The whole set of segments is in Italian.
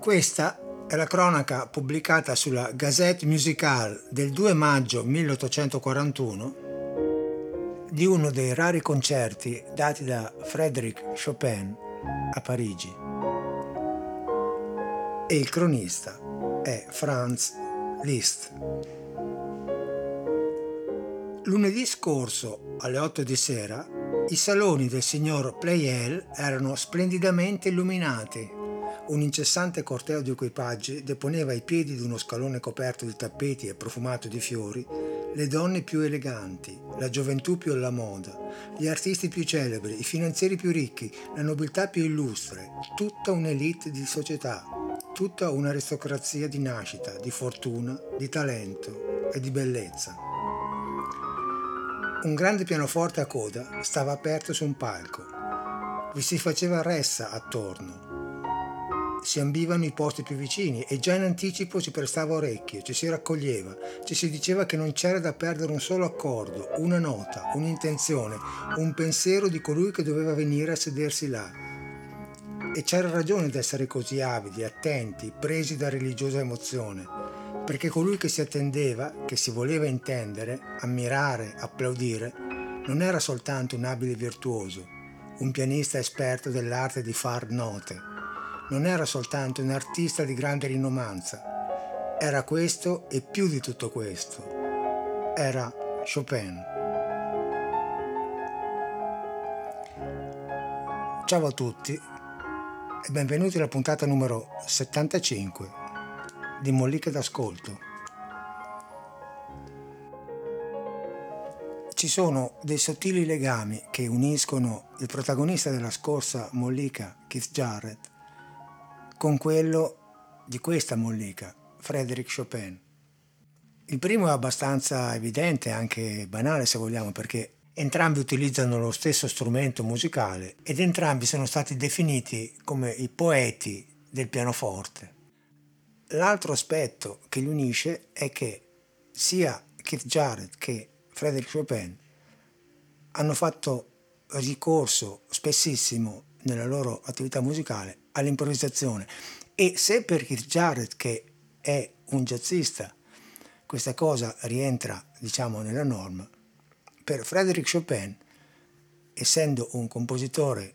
Questa è la cronaca pubblicata sulla Gazette Musicale del 2 maggio 1841 di uno dei rari concerti dati da Frédéric Chopin a Parigi. E il cronista è Franz Liszt. Lunedì scorso, alle 8 di sera, i saloni del signor Pleyel erano splendidamente illuminati un incessante corteo di equipaggi deponeva ai piedi di uno scalone coperto di tappeti e profumato di fiori le donne più eleganti, la gioventù più alla moda, gli artisti più celebri, i finanzieri più ricchi, la nobiltà più illustre, tutta un'elite di società, tutta un'aristocrazia di nascita, di fortuna, di talento e di bellezza. Un grande pianoforte a coda stava aperto su un palco. Vi si faceva ressa attorno si ambivano i posti più vicini e già in anticipo si prestava orecchio, ci si raccoglieva, ci si diceva che non c'era da perdere un solo accordo, una nota, un'intenzione, un pensiero di colui che doveva venire a sedersi là. E c'era ragione di essere così avidi, attenti, presi da religiosa emozione, perché colui che si attendeva, che si voleva intendere, ammirare, applaudire, non era soltanto un abile virtuoso, un pianista esperto dell'arte di far note, non era soltanto un artista di grande rinomanza, era questo e più di tutto questo. Era Chopin. Ciao a tutti e benvenuti alla puntata numero 75 di Molliche d'Ascolto. Ci sono dei sottili legami che uniscono il protagonista della scorsa Mollica, Keith Jarrett, con quello di questa mollica, Frédéric Chopin. Il primo è abbastanza evidente, anche banale se vogliamo, perché entrambi utilizzano lo stesso strumento musicale ed entrambi sono stati definiti come i poeti del pianoforte. L'altro aspetto che li unisce è che sia Keith Jarrett che Frédéric Chopin hanno fatto ricorso spessissimo nella loro attività musicale all'improvvisazione. E se per Keith Jarrett, che è un jazzista, questa cosa rientra, diciamo, nella norma, per Frédéric Chopin, essendo un compositore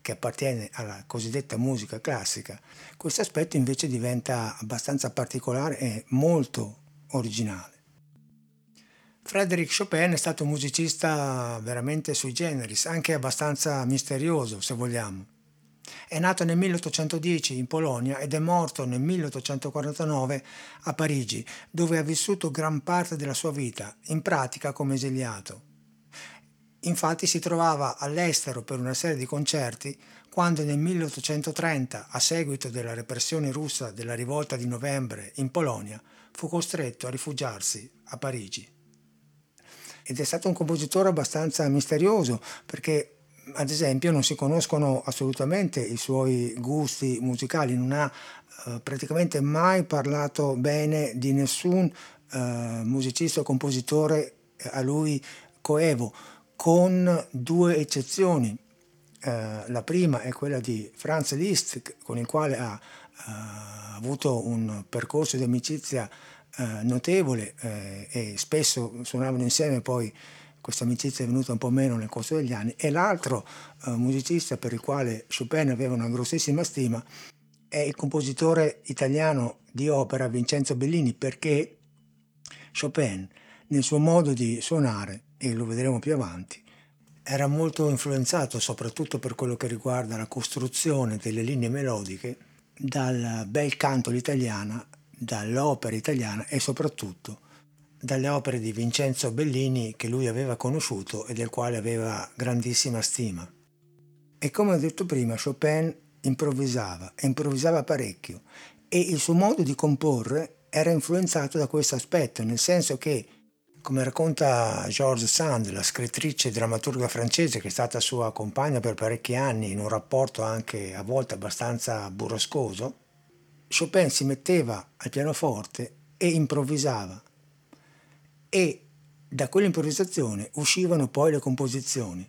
che appartiene alla cosiddetta musica classica, questo aspetto invece diventa abbastanza particolare e molto originale. Frédéric Chopin è stato un musicista veramente sui generis, anche abbastanza misterioso se vogliamo. È nato nel 1810 in Polonia ed è morto nel 1849 a Parigi, dove ha vissuto gran parte della sua vita, in pratica come esiliato. Infatti si trovava all'estero per una serie di concerti quando nel 1830, a seguito della repressione russa della rivolta di novembre in Polonia, fu costretto a rifugiarsi a Parigi. Ed è stato un compositore abbastanza misterioso perché ad esempio non si conoscono assolutamente i suoi gusti musicali, non ha eh, praticamente mai parlato bene di nessun eh, musicista o compositore a lui coevo, con due eccezioni. Eh, la prima è quella di Franz Liszt, con il quale ha eh, avuto un percorso di amicizia eh, notevole eh, e spesso suonavano insieme poi questa amicizia è venuta un po' meno nel corso degli anni, e l'altro eh, musicista per il quale Chopin aveva una grossissima stima è il compositore italiano di opera Vincenzo Bellini, perché Chopin, nel suo modo di suonare, e lo vedremo più avanti, era molto influenzato soprattutto per quello che riguarda la costruzione delle linee melodiche dal bel canto all'italiana, dall'opera italiana e soprattutto dalle opere di Vincenzo Bellini che lui aveva conosciuto e del quale aveva grandissima stima. E come ho detto prima, Chopin improvvisava, e improvvisava parecchio, e il suo modo di comporre era influenzato da questo aspetto, nel senso che, come racconta Georges Sand, la scrittrice e drammaturga francese che è stata sua compagna per parecchi anni in un rapporto anche a volte abbastanza burroscoso, Chopin si metteva al pianoforte e improvvisava e da quell'improvvisazione uscivano poi le composizioni,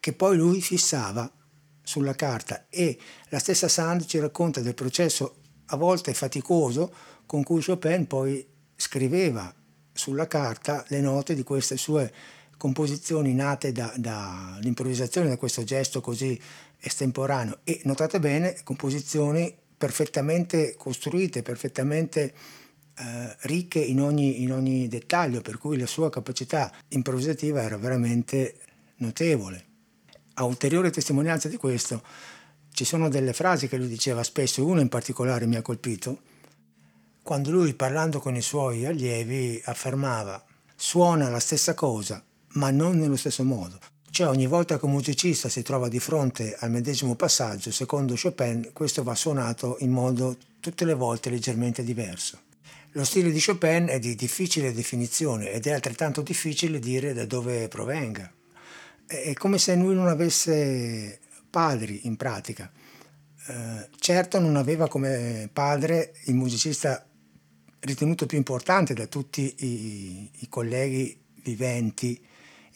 che poi lui fissava sulla carta. E la stessa Sand ci racconta del processo a volte faticoso con cui Chopin poi scriveva sulla carta le note di queste sue composizioni nate dall'improvvisazione, da, da questo gesto così estemporaneo. E notate bene composizioni perfettamente costruite, perfettamente eh, ricche in ogni, in ogni dettaglio, per cui la sua capacità improvvisativa era veramente notevole. A ulteriore testimonianza di questo ci sono delle frasi che lui diceva spesso, una in particolare mi ha colpito, quando lui parlando con i suoi allievi affermava suona la stessa cosa ma non nello stesso modo. Cioè ogni volta che un musicista si trova di fronte al medesimo passaggio, secondo Chopin, questo va suonato in modo tutte le volte leggermente diverso. Lo stile di Chopin è di difficile definizione ed è altrettanto difficile dire da dove provenga. È come se lui non avesse padri in pratica. Eh, certo non aveva come padre il musicista ritenuto più importante da tutti i, i colleghi viventi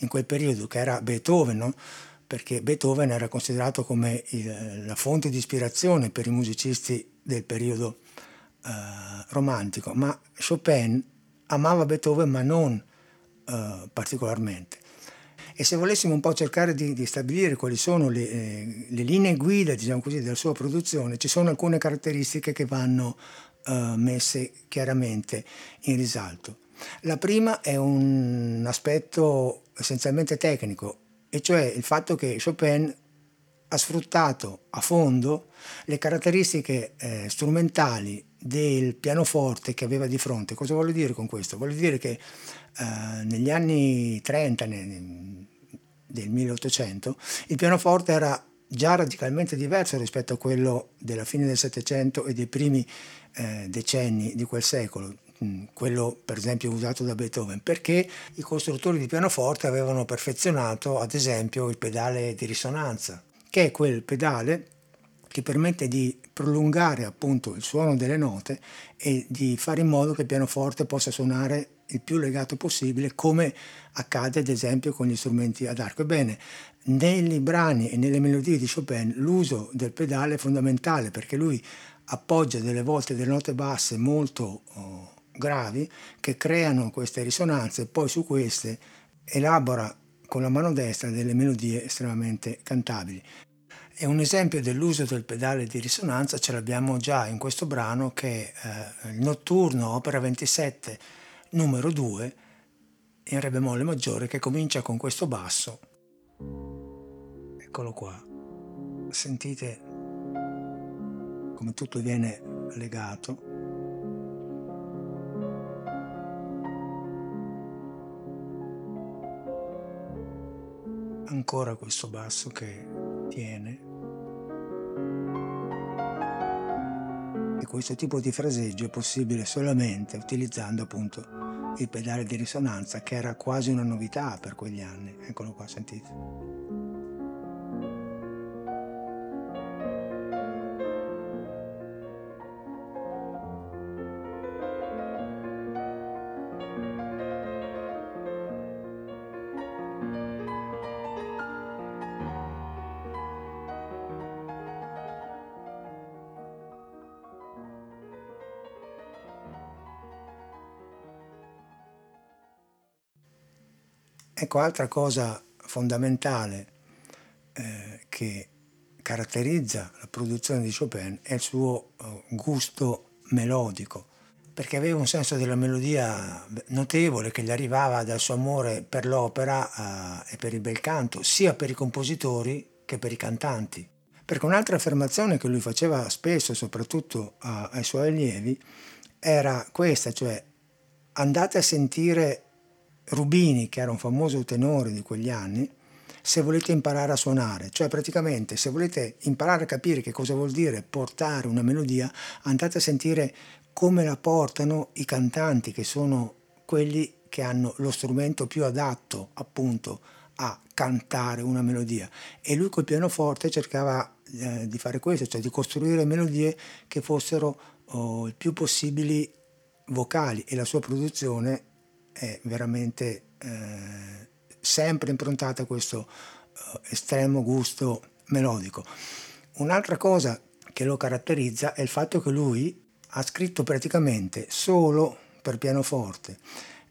in quel periodo, che era Beethoven, no? perché Beethoven era considerato come il, la fonte di ispirazione per i musicisti del periodo eh, romantico, ma Chopin amava Beethoven ma non eh, particolarmente. E se volessimo un po' cercare di, di stabilire quali sono le, eh, le, linee guida, diciamo così, della sua produzione, ci sono alcune caratteristiche che vanno eh, messe chiaramente in risalto. La prima è un aspetto essenzialmente tecnico, e cioè il fatto che Chopin ha sfruttato a fondo le caratteristiche eh, strumentali del pianoforte che aveva di fronte. Cosa voglio dire con questo? Voglio dire che eh, negli anni 30 nel, del 1800 il pianoforte era già radicalmente diverso rispetto a quello della fine del Settecento e dei primi eh, decenni di quel secolo. Mm, quello per esempio usato da Beethoven, perché i costruttori di pianoforte avevano perfezionato ad esempio il pedale di risonanza, che è quel pedale che permette di prolungare appunto il suono delle note e di fare in modo che il pianoforte possa suonare il più legato possibile come accade ad esempio con gli strumenti ad arco. Ebbene, nei brani e nelle melodie di Chopin l'uso del pedale è fondamentale perché lui appoggia delle volte delle note basse molto oh, gravi che creano queste risonanze e poi su queste elabora con la mano destra delle melodie estremamente cantabili. E un esempio dell'uso del pedale di risonanza ce l'abbiamo già in questo brano che è eh, il notturno opera 27 numero 2 in re bemolle maggiore che comincia con questo basso. Eccolo qua. Sentite come tutto viene legato. Ancora questo basso che tiene. E questo tipo di fraseggio è possibile solamente utilizzando appunto il pedale di risonanza che era quasi una novità per quegli anni. Eccolo qua sentite Ecco, altra cosa fondamentale eh, che caratterizza la produzione di Chopin è il suo uh, gusto melodico, perché aveva un senso della melodia notevole che gli arrivava dal suo amore per l'opera uh, e per il bel canto, sia per i compositori che per i cantanti. Perché un'altra affermazione che lui faceva spesso, soprattutto a, ai suoi allievi, era questa, cioè andate a sentire Rubini, che era un famoso tenore di quegli anni, se volete imparare a suonare, cioè praticamente se volete imparare a capire che cosa vuol dire portare una melodia, andate a sentire come la portano i cantanti, che sono quelli che hanno lo strumento più adatto appunto a cantare una melodia. E lui col pianoforte cercava eh, di fare questo, cioè di costruire melodie che fossero oh, il più possibili vocali e la sua produzione è veramente eh, sempre improntata a questo eh, estremo gusto melodico. Un'altra cosa che lo caratterizza è il fatto che lui ha scritto praticamente solo per pianoforte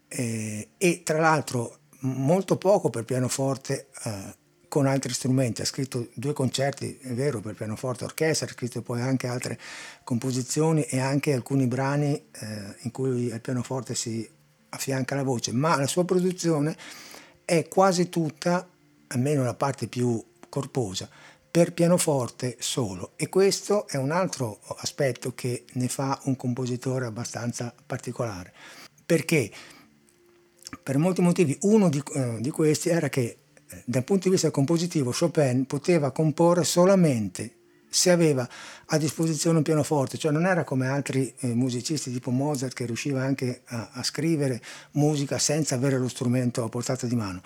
eh, e tra l'altro molto poco per pianoforte eh, con altri strumenti, ha scritto due concerti, è vero, per pianoforte e orchestra, ha scritto poi anche altre composizioni e anche alcuni brani eh, in cui il pianoforte si affianca la voce, ma la sua produzione è quasi tutta, almeno la parte più corposa, per pianoforte solo e questo è un altro aspetto che ne fa un compositore abbastanza particolare. Perché? Per molti motivi, uno di, eh, di questi era che eh, dal punto di vista compositivo Chopin poteva comporre solamente se aveva a disposizione un pianoforte, cioè non era come altri eh, musicisti tipo Mozart che riusciva anche a, a, scrivere musica senza avere lo strumento a portata di mano.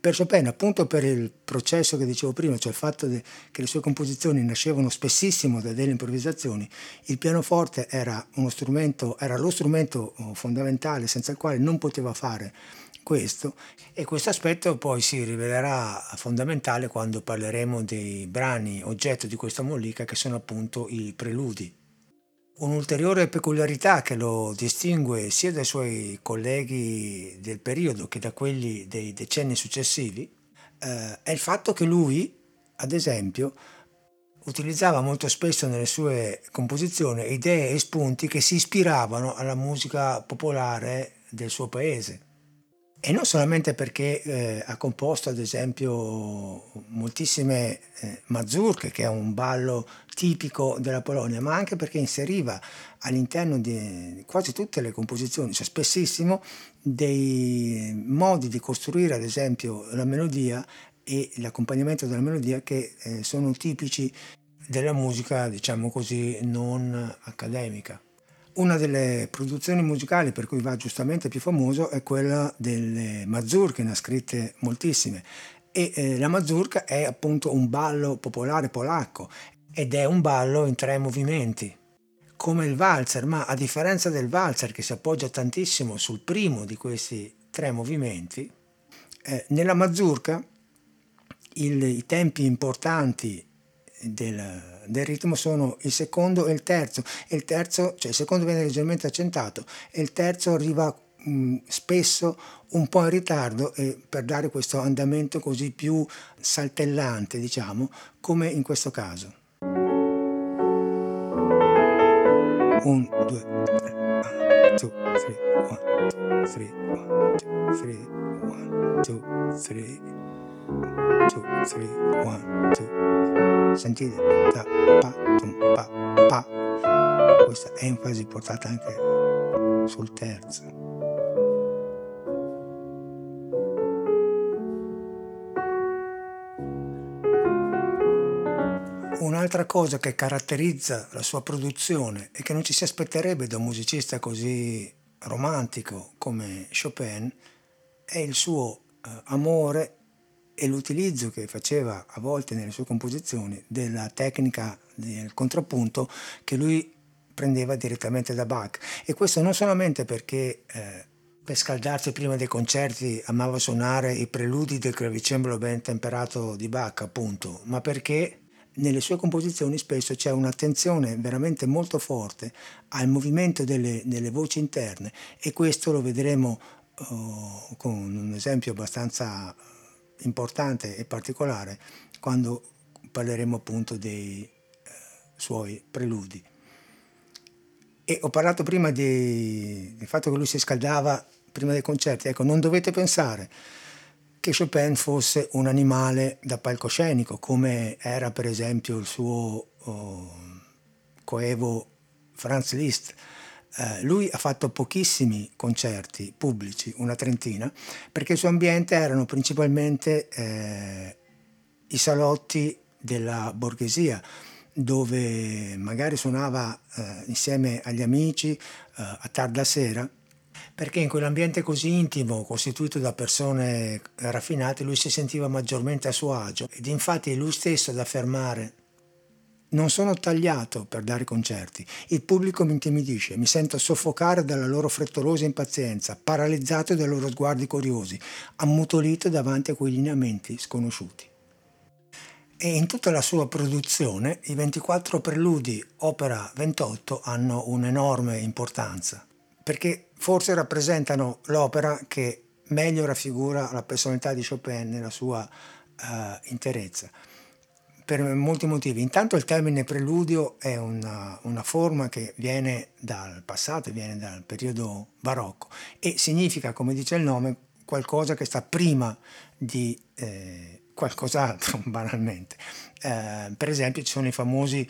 Per Chopin, appunto per il processo che dicevo prima, cioè il fatto de, che le sue composizioni nascevano spessissimo da delle improvvisazioni, il pianoforte era, strumento, era lo strumento oh, fondamentale senza il quale non poteva fare questo e questo aspetto poi si rivelerà fondamentale quando parleremo dei brani oggetto di questa mollica che sono appunto i preludi. Un'ulteriore peculiarità che lo distingue sia dai suoi colleghi del periodo che da quelli dei decenni successivi eh, è il fatto che lui, ad esempio, utilizzava molto spesso nelle sue composizioni idee e spunti che si ispiravano alla musica popolare del suo paese. E non solamente perché eh, ha composto ad esempio moltissime eh, mazurche, che è un ballo tipico della Polonia, ma anche perché inseriva all'interno di quasi tutte le composizioni, cioè spessissimo, dei modi di costruire ad esempio la melodia e l'accompagnamento della melodia che eh, sono tipici della musica, diciamo così, non accademica. Una delle produzioni musicali per cui va giustamente più famoso è quella delle mazurche, ne ha scritte moltissime. E eh, la mazurka è appunto un ballo popolare polacco ed è un ballo in tre movimenti, come il valzer, ma a differenza del valzer che si appoggia tantissimo sul primo di questi tre movimenti, eh, nella mazurka i tempi importanti del, del ritmo sono il secondo e il terzo. E il terzo, cioè il secondo viene leggermente accentato e il terzo arriva mh, spesso un po' in ritardo e per dare questo andamento così più saltellante, diciamo, come in questo caso. Un, due, tre, two, three, one, two, three, one, two, three, one, two, three two, three, one, two. Sentite? Da, pa, tum. Questa enfasi portata anche sul terzo. Un'altra cosa che caratterizza la sua produzione e che non ci si aspetterebbe da un musicista così romantico come Chopin è il suo eh, amore e l'utilizzo che faceva a volte nelle sue composizioni della tecnica del contrappunto che lui prendeva direttamente da Bach. E questo non solamente perché eh, per scaldarsi prima dei concerti amava suonare i preludi del clavicembalo ben temperato di Bach, appunto, ma perché nelle sue composizioni spesso c'è un'attenzione veramente molto forte al movimento delle, delle voci interne e questo lo vedremo uh, con un esempio abbastanza importante e particolare quando parleremo appunto dei eh, suoi preludi. E ho parlato prima di, del fatto che lui si scaldava prima dei concerti. Ecco, non dovete pensare che Chopin fosse un animale da palcoscenico, come era per esempio il suo oh, coevo Franz Liszt, eh, lui ha fatto pochissimi concerti pubblici, una trentina, perché il suo ambiente erano principalmente eh, i salotti della borghesia, dove magari suonava eh, insieme agli amici eh, a tarda sera, perché in quell'ambiente così intimo, costituito da persone raffinate, lui si sentiva maggiormente a suo agio. Ed infatti è lui stesso ad affermare non sono tagliato per dare concerti. Il pubblico mi intimidisce, mi sento soffocare dalla loro frettolosa impazienza, paralizzato dai loro sguardi curiosi, ammutolito davanti a quei lineamenti sconosciuti. e in tutta la sua produzione i 24 preludi opera 28 hanno un'enorme importanza perché forse rappresentano l'opera che meglio raffigura la personalità di Chopin nella sua uh, interezza per molti motivi. Intanto il termine preludio è una, una, forma che viene dal passato, viene dal periodo barocco e significa, come dice il nome, qualcosa che sta prima di eh, qualcos'altro, banalmente. Eh, per esempio ci sono i famosi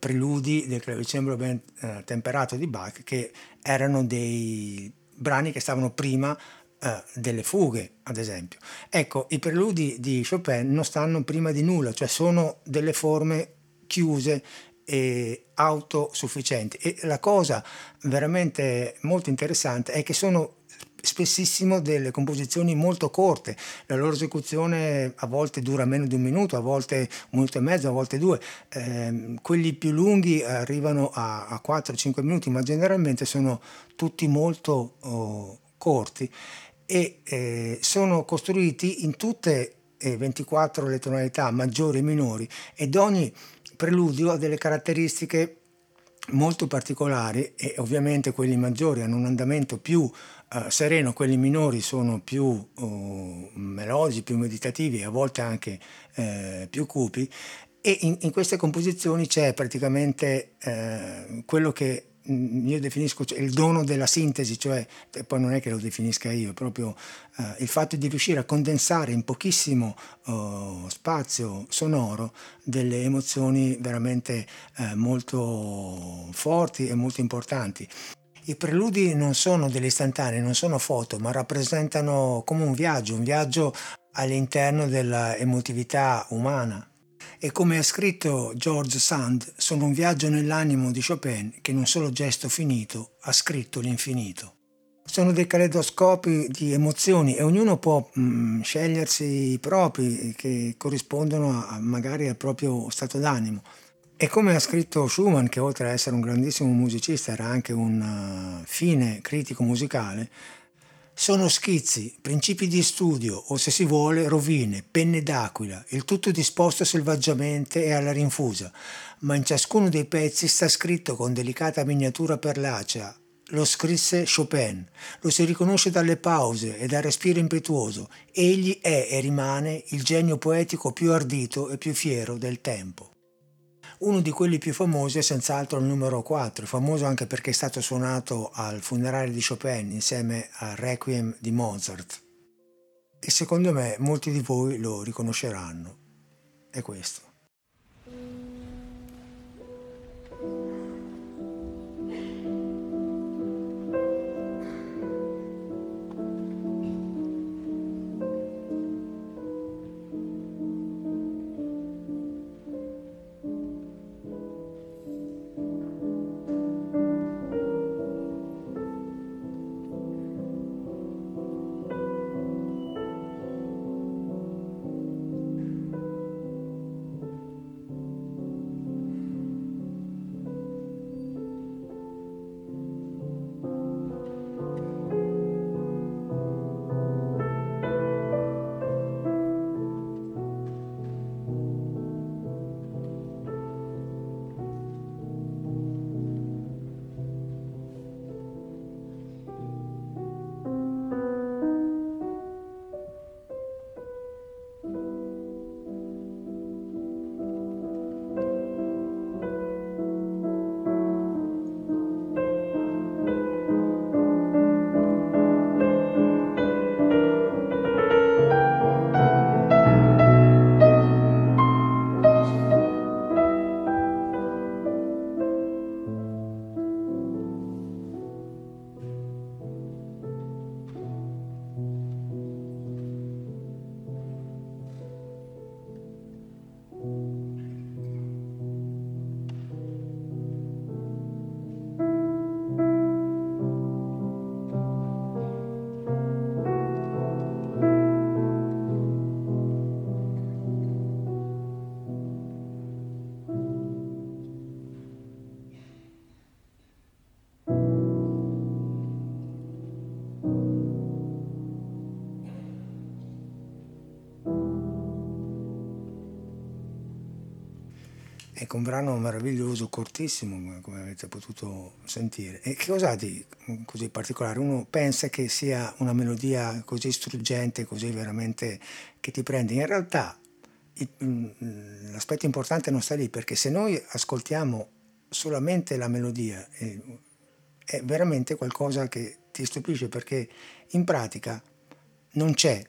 preludi del clavicembalo ben eh, temperato di Bach che erano dei brani che stavano prima eh, delle fughe, ad esempio. Ecco, i preludi di Chopin non stanno prima di nulla, cioè sono delle forme chiuse e autosufficienti. E la cosa veramente molto interessante è che sono spessissimo delle composizioni molto corte, la loro esecuzione a volte dura meno di un minuto, a volte un minuto e mezzo, a volte due, eh, quelli più lunghi arrivano a, a 4-5 minuti, ma generalmente sono tutti molto oh, corti e eh, sono costruiti in tutte e 24 le tonalità maggiori e minori ed ogni preludio ha delle caratteristiche molto particolari e ovviamente quelli maggiori hanno un andamento più uh, sereno, quelli minori sono più uh, melodici, più meditativi, a volte anche uh, più cupi. E in, in, queste composizioni c'è praticamente eh, quello che io definisco cioè, il dono della sintesi, cioè poi non è che lo definisca io, è proprio eh, il fatto di riuscire a condensare in pochissimo oh, spazio sonoro delle emozioni veramente eh, molto forti e molto importanti. I preludi non sono delle istantanee, non sono foto, ma rappresentano come un viaggio, un viaggio all'interno dell'emotività umana. E come ha scritto George Sand, sono un viaggio nell'animo di Chopin che in un solo gesto finito ha scritto l'infinito. Sono dei caleidoscopi di emozioni e ognuno può mh, mm, scegliersi i propri che corrispondono a, magari al proprio stato d'animo. E come ha scritto Schumann, che oltre ad essere un grandissimo musicista era anche un uh, fine critico musicale, sono schizzi, principi di studio o se si vuole rovine, penne d'aquila, il tutto disposto selvaggiamente e alla rinfusa, ma in ciascuno dei pezzi sta scritto con delicata miniatura perlacea. Lo scrisse Chopin, lo si riconosce dalle pause e dal respiro impetuoso. Egli è e rimane il genio poetico più ardito e più fiero del tempo. Uno di quelli più famosi è senz'altro il numero 4, famoso anche perché è stato suonato al funerale di Chopin insieme al Requiem di Mozart. E secondo me molti di voi lo riconosceranno. È questo. Un brano meraviglioso, cortissimo, come avete potuto sentire. E che cosa ha di così particolare? Uno pensa che sia una melodia così struggente, così veramente che ti prende. In realtà mm, l'aspetto importante non sta lì, perché se noi ascoltiamo solamente la melodia, è veramente qualcosa che ti stupisce, perché in pratica non c'è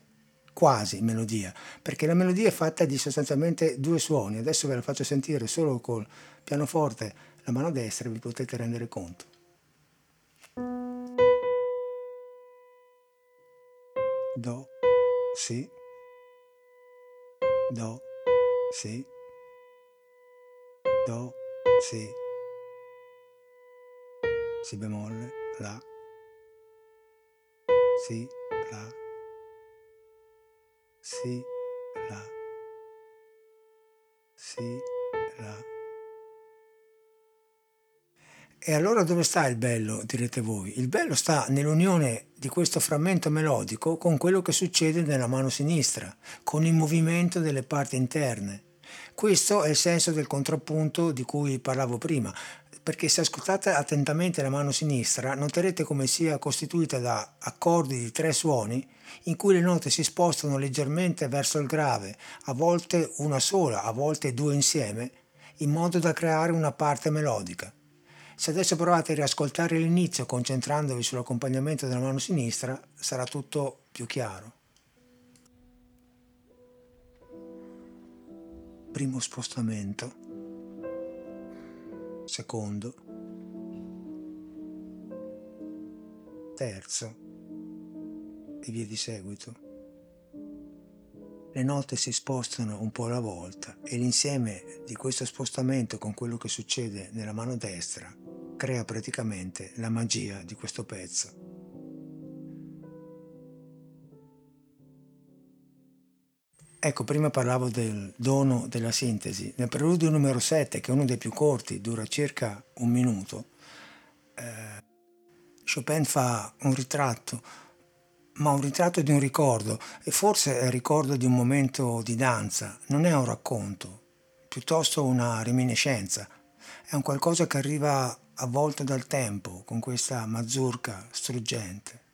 quasi melodia, perché la melodia è fatta di sostanzialmente due suoni. Adesso ve la faccio sentire solo col pianoforte, la mano destra, vi potete rendere conto. Do, Si, Do, Si, Do, Si, Si bemolle, La, Si, La, si, la, si, la. E allora dove sta il bello, direte voi? Il bello sta nell'unione di questo frammento melodico con quello che succede nella mano sinistra, con il movimento delle parti interne. Questo è il senso del contrappunto di cui parlavo prima, perché se ascoltate attentamente la mano sinistra noterete come sia costituita da accordi di tre suoni in cui le note si spostano leggermente verso il grave, a volte una sola, a volte due insieme, in modo da creare una parte melodica. Se adesso provate a riascoltare l'inizio concentrandovi sull'accompagnamento della mano sinistra, sarà tutto più chiaro. Primo spostamento. Secondo. Terzo e via di seguito. Le note si spostano un po' alla volta e l'insieme di questo spostamento con quello che succede nella mano destra crea praticamente la magia di questo pezzo. Ecco, prima parlavo del dono della sintesi. Nel preludio numero 7, che è uno dei più corti, dura circa un minuto, eh, Chopin fa un ritratto ma un ritratto di un ricordo e forse è il ricordo di un momento di danza, non è un racconto, piuttosto una reminiscenza, è un qualcosa che arriva avvolto dal tempo con questa mazurka struggente.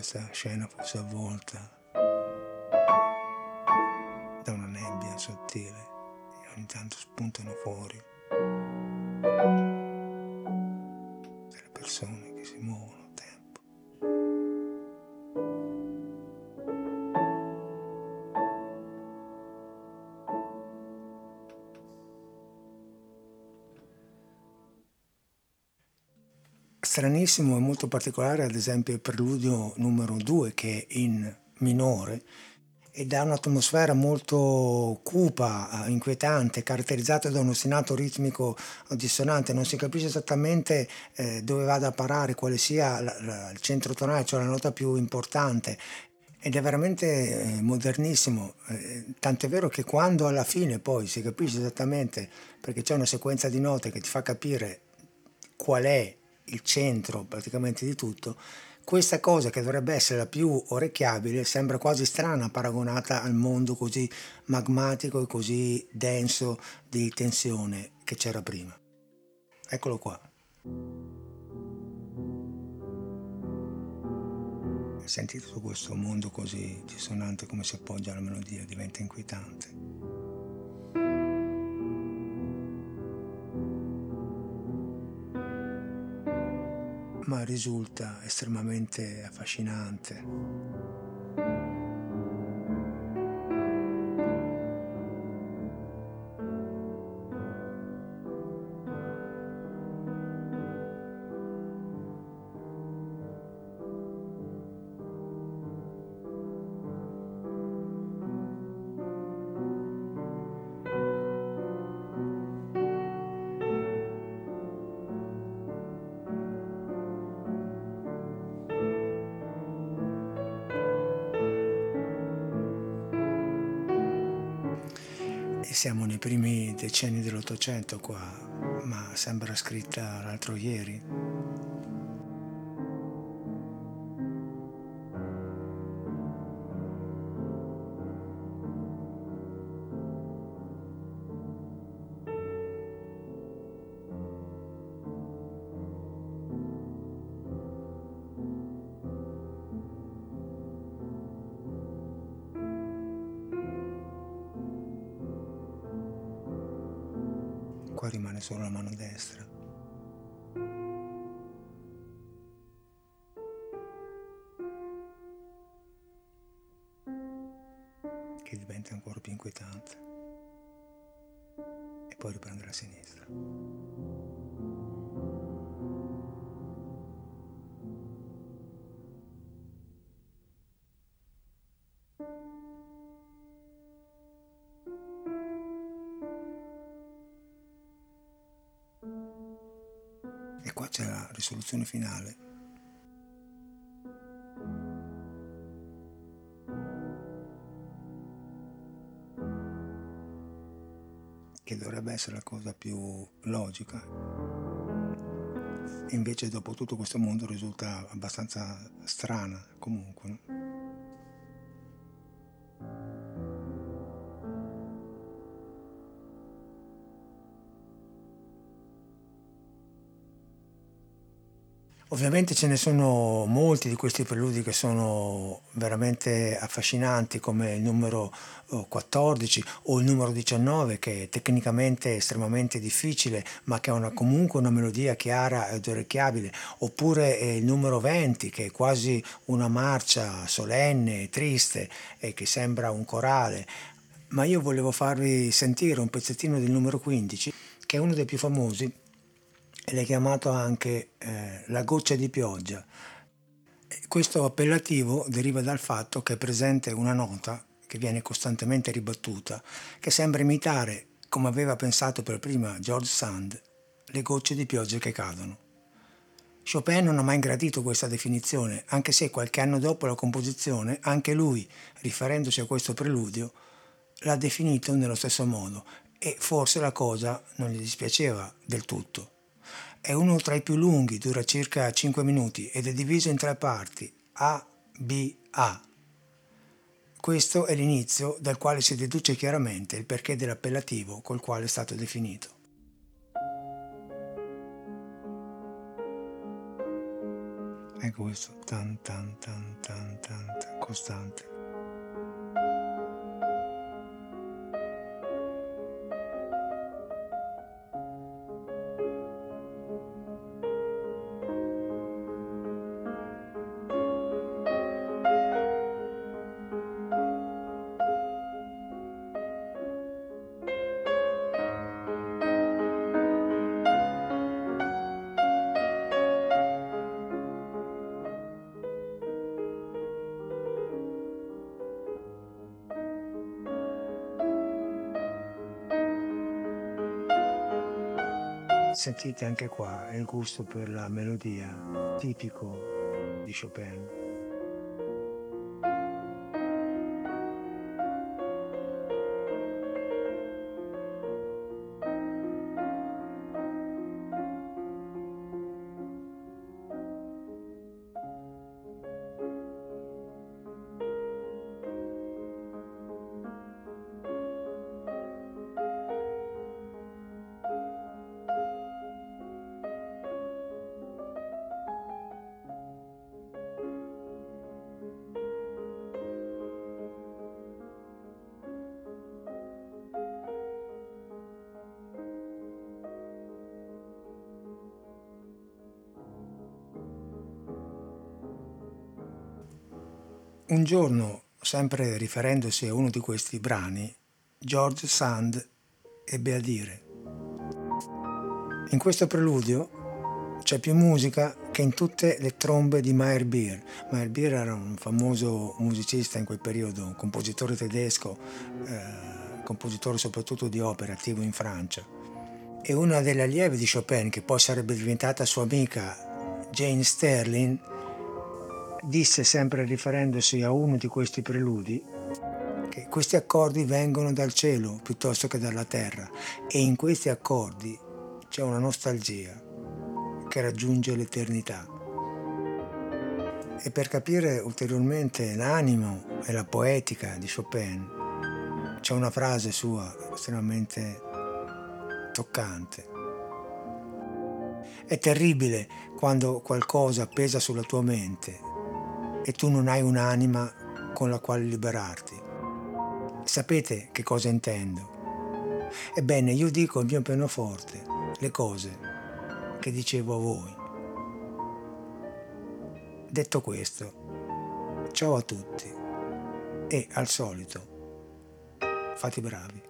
Questa scena fosse avvolta da una nebbia sottile e ogni tanto spuntano fuori delle persone che si muovono. Stranissimo e molto particolare, ad esempio, il preludio numero 2 che è in minore e dà un'atmosfera molto cupa, inquietante, caratterizzata da un ostinato ritmico dissonante, non si capisce esattamente eh, dove vada a parare, quale sia la, la, il centro tonale, cioè la nota più importante. Ed è veramente eh, modernissimo, eh, tant'è vero che quando alla fine poi si capisce esattamente, perché c'è una sequenza di note che ti fa capire qual è il centro praticamente di tutto, questa cosa che dovrebbe essere la più orecchiabile sembra quasi strana paragonata al mondo così magmatico e così denso di tensione che c'era prima. Eccolo qua. Sentite tutto questo mondo così dissonante come si appoggia alla melodia, diventa inquietante. Ma risulta estremamente affascinante. Siamo nei primi decenni dell'Ottocento qua, ma sembra scritta l'altro ieri. E qua c'è la risoluzione finale. Che dovrebbe essere la cosa più logica. Invece dopo tutto questo mondo risulta abbastanza strana comunque. No? Ovviamente ce ne sono molti di questi preludi che sono veramente affascinanti, come il numero 14 o il numero 19, che è tecnicamente estremamente difficile, ma che ha una, comunque una melodia chiara ed orecchiabile, oppure il numero 20, che è quasi una marcia solenne, triste e che sembra un corale. Ma io volevo farvi sentire un pezzettino del numero 15, che è uno dei più famosi ed è chiamato anche eh, la goccia di pioggia. Questo appellativo deriva dal fatto che è presente una nota che viene costantemente ribattuta, che sembra imitare, come aveva pensato per prima George Sand, le gocce di pioggia che cadono. Chopin non ha mai gradito questa definizione, anche se qualche anno dopo la composizione, anche lui, riferendosi a questo preludio, l'ha definito nello stesso modo e forse la cosa non gli dispiaceva del tutto. È uno tra i più lunghi, dura circa 5 minuti ed è diviso in tre parti, A, B, A. Questo è l'inizio dal quale si deduce chiaramente il perché dell'appellativo col quale è stato definito. Ecco questo, tan tan tan tan tan, costante. Sentite anche qua il gusto per la melodia tipico di Chopin. Un giorno, sempre riferendosi a uno di questi brani, George Sand ebbe a dire In questo preludio c'è più musica che in tutte le trombe di Meyerbeer. Meyerbeer era un famoso musicista in quel periodo, un compositore tedesco, eh, compositore soprattutto di opere, attivo in Francia. E una delle allieve di Chopin, che poi sarebbe diventata sua amica, Jane Sterling, disse sempre riferendosi a uno di questi preludi che questi accordi vengono dal cielo piuttosto che dalla terra e in questi accordi c'è una nostalgia che raggiunge l'eternità. E per capire ulteriormente l'animo e la poetica di Chopin c'è una frase sua estremamente toccante. È terribile quando qualcosa pesa sulla tua mente e tu non hai un'anima con la quale liberarti. Sapete che cosa intendo? Ebbene, io dico al mio pianoforte le cose che dicevo a voi. Detto questo, ciao a tutti e al solito, fate bravi.